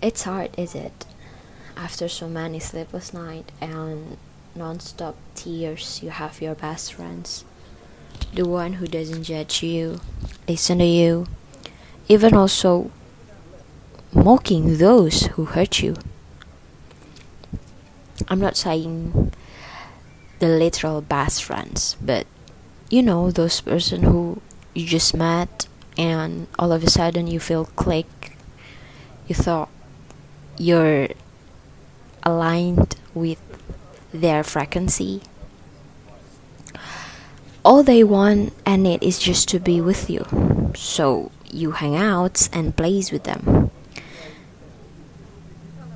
It's hard, is it? After so many sleepless nights and non-stop tears, you have your best friends. The one who doesn't judge you, listen to you, even also mocking those who hurt you. I'm not saying the literal best friends, but you know those person who you just met and all of a sudden you feel click. You thought you're aligned with their frequency. All they want and it is just to be with you. So you hang out and plays with them.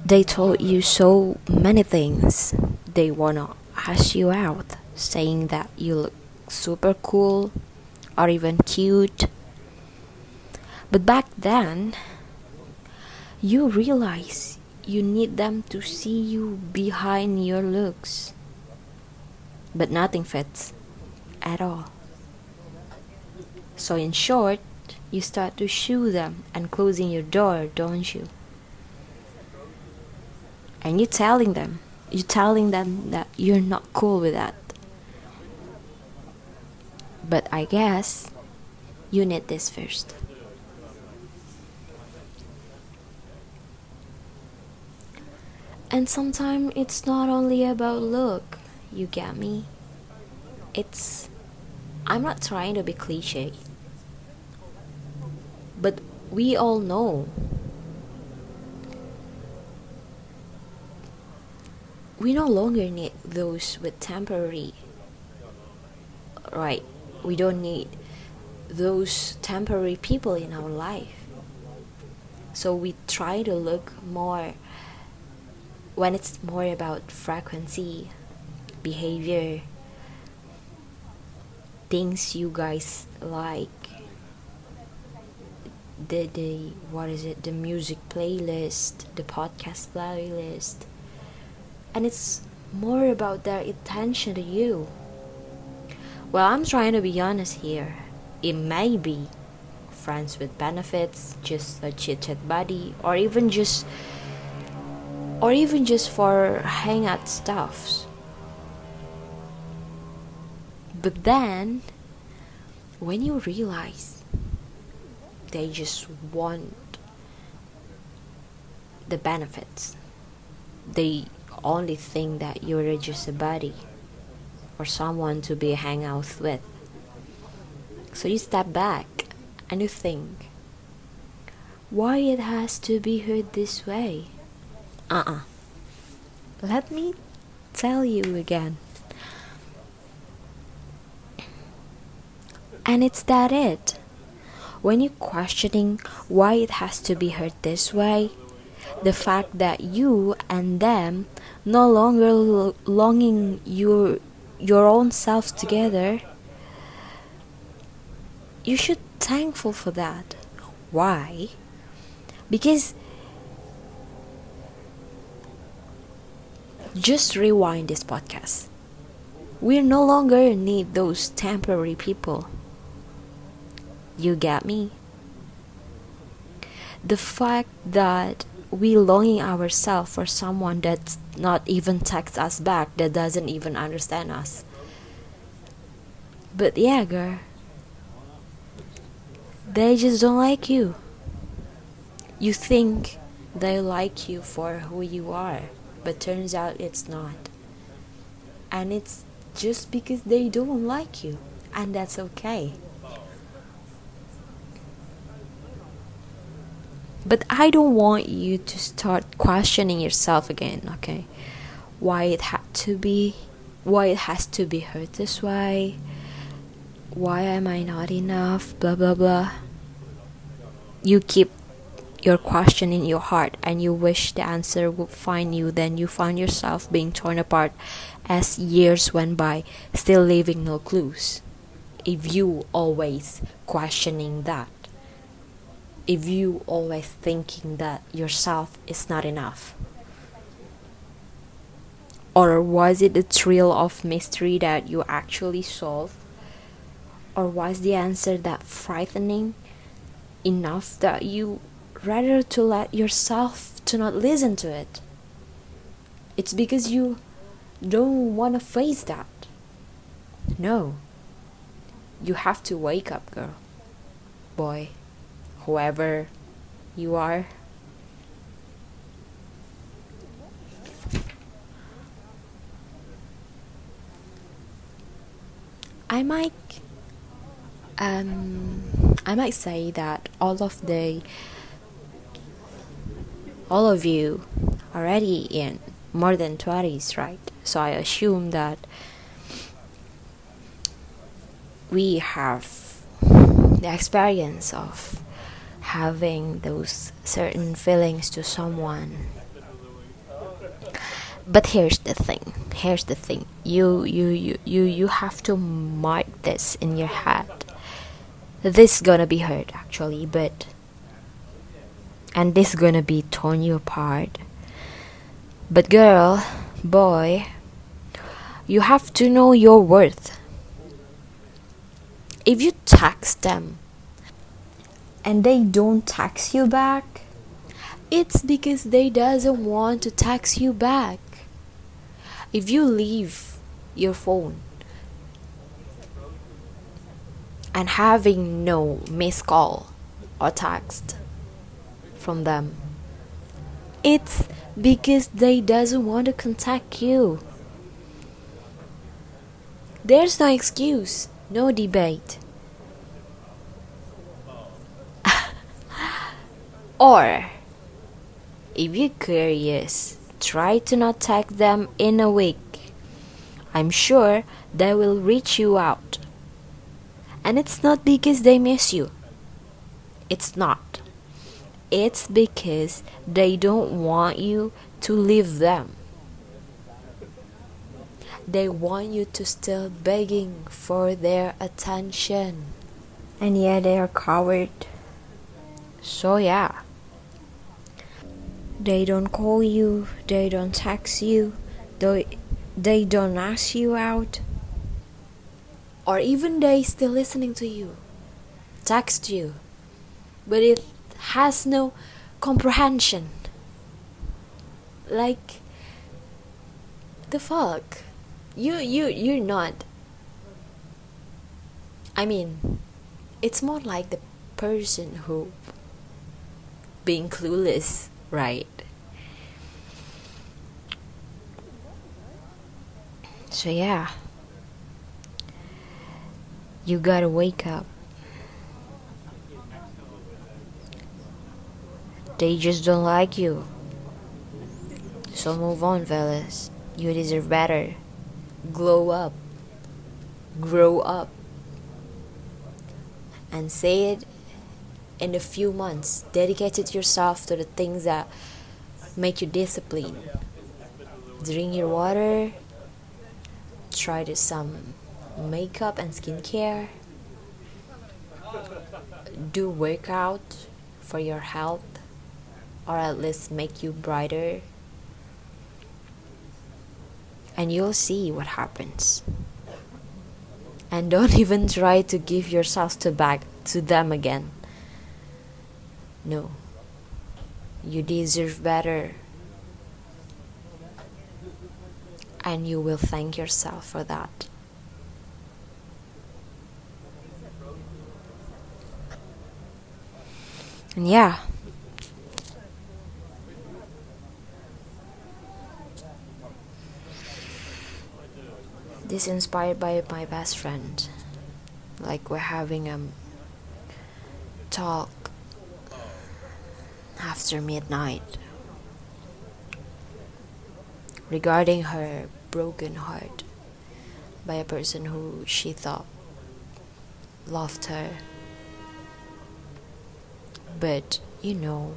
They told you so many things. They wanna ask you out, saying that you look super cool or even cute. But back then, you realize you need them to see you behind your looks. But nothing fits at all. So, in short, you start to shoo them and closing your door, don't you? And you're telling them, you're telling them that you're not cool with that. But I guess you need this first. And sometimes it's not only about look, you get me? It's. I'm not trying to be cliche. But we all know. We no longer need those with temporary. Right, we don't need those temporary people in our life. So we try to look more when it's more about frequency, behavior, things you guys like, the the what is it, the music playlist, the podcast playlist, and it's more about their attention to you. Well, I'm trying to be honest here. It may be friends with benefits, just a chit chat buddy, or even just or even just for hangout stuffs. But then, when you realize they just want the benefits, they only think that you're just a buddy or someone to be hang out with. So you step back and you think, why it has to be heard this way? Uh uh Let me tell you again. And it's that it. When you're questioning why it has to be heard this way, the fact that you and them no longer l- longing your your own self together, you should thankful for that. Why? Because just rewind this podcast. We no longer need those temporary people. You get me? The fact that we longing ourselves for someone that's not even text us back, that doesn't even understand us. But yeah, girl, they just don't like you. You think they like you for who you are but turns out it's not. And it's just because they don't like you, and that's okay. But I don't want you to start questioning yourself again, okay? Why it had to be, why it has to be hurt this way, why am I not enough, blah blah blah. You keep your question in your heart and you wish the answer would find you, then you find yourself being torn apart as years went by, still leaving no clues. If you always questioning that, if you always thinking that yourself is not enough. Or was it the thrill of mystery that you actually solved? Or was the answer that frightening enough that you rather to let yourself to not listen to it. It's because you don't want to face that. No. You have to wake up, girl. Boy. Whoever you are. I might um I might say that all of the all of you already in more than 20s, right? So I assume that we have the experience of having those certain feelings to someone. But here's the thing. Here's the thing. You you you you, you have to mark this in your head. This gonna be hurt actually, but and this gonna be torn you apart. But girl, boy, you have to know your worth. If you tax them and they don't tax you back, it's because they doesn't want to tax you back. If you leave your phone and having no missed call or text from them. It's because they doesn't want to contact you. There's no excuse, no debate. or if you're curious, try to not tag them in a week. I'm sure they will reach you out. And it's not because they miss you. It's not it's because they don't want you to leave them. They want you to still begging for their attention. And yet they are coward. So yeah. They don't call you, they don't text you, they, they don't ask you out. Or even they still listening to you, text you. But if has no comprehension. Like the fuck? You you you're not I mean it's more like the person who being clueless, right? So yeah. You gotta wake up. They just don't like you. So move on, fellas. You deserve better. Glow up. Grow up. And say it in a few months. Dedicate yourself to the things that make you disciplined. Drink your water. Try to some makeup and skincare. Do workout for your health or at least make you brighter. And you'll see what happens. And don't even try to give yourself to back to them again. No. You deserve better. And you will thank yourself for that. And yeah this is inspired by my best friend. Like we're having a talk after midnight regarding her broken heart by a person who she thought loved her. But you know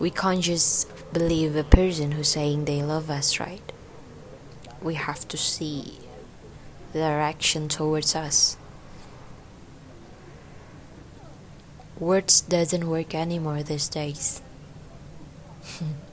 we can't just believe a person who's saying they love us right we have to see their action towards us. Words doesn't work anymore these days.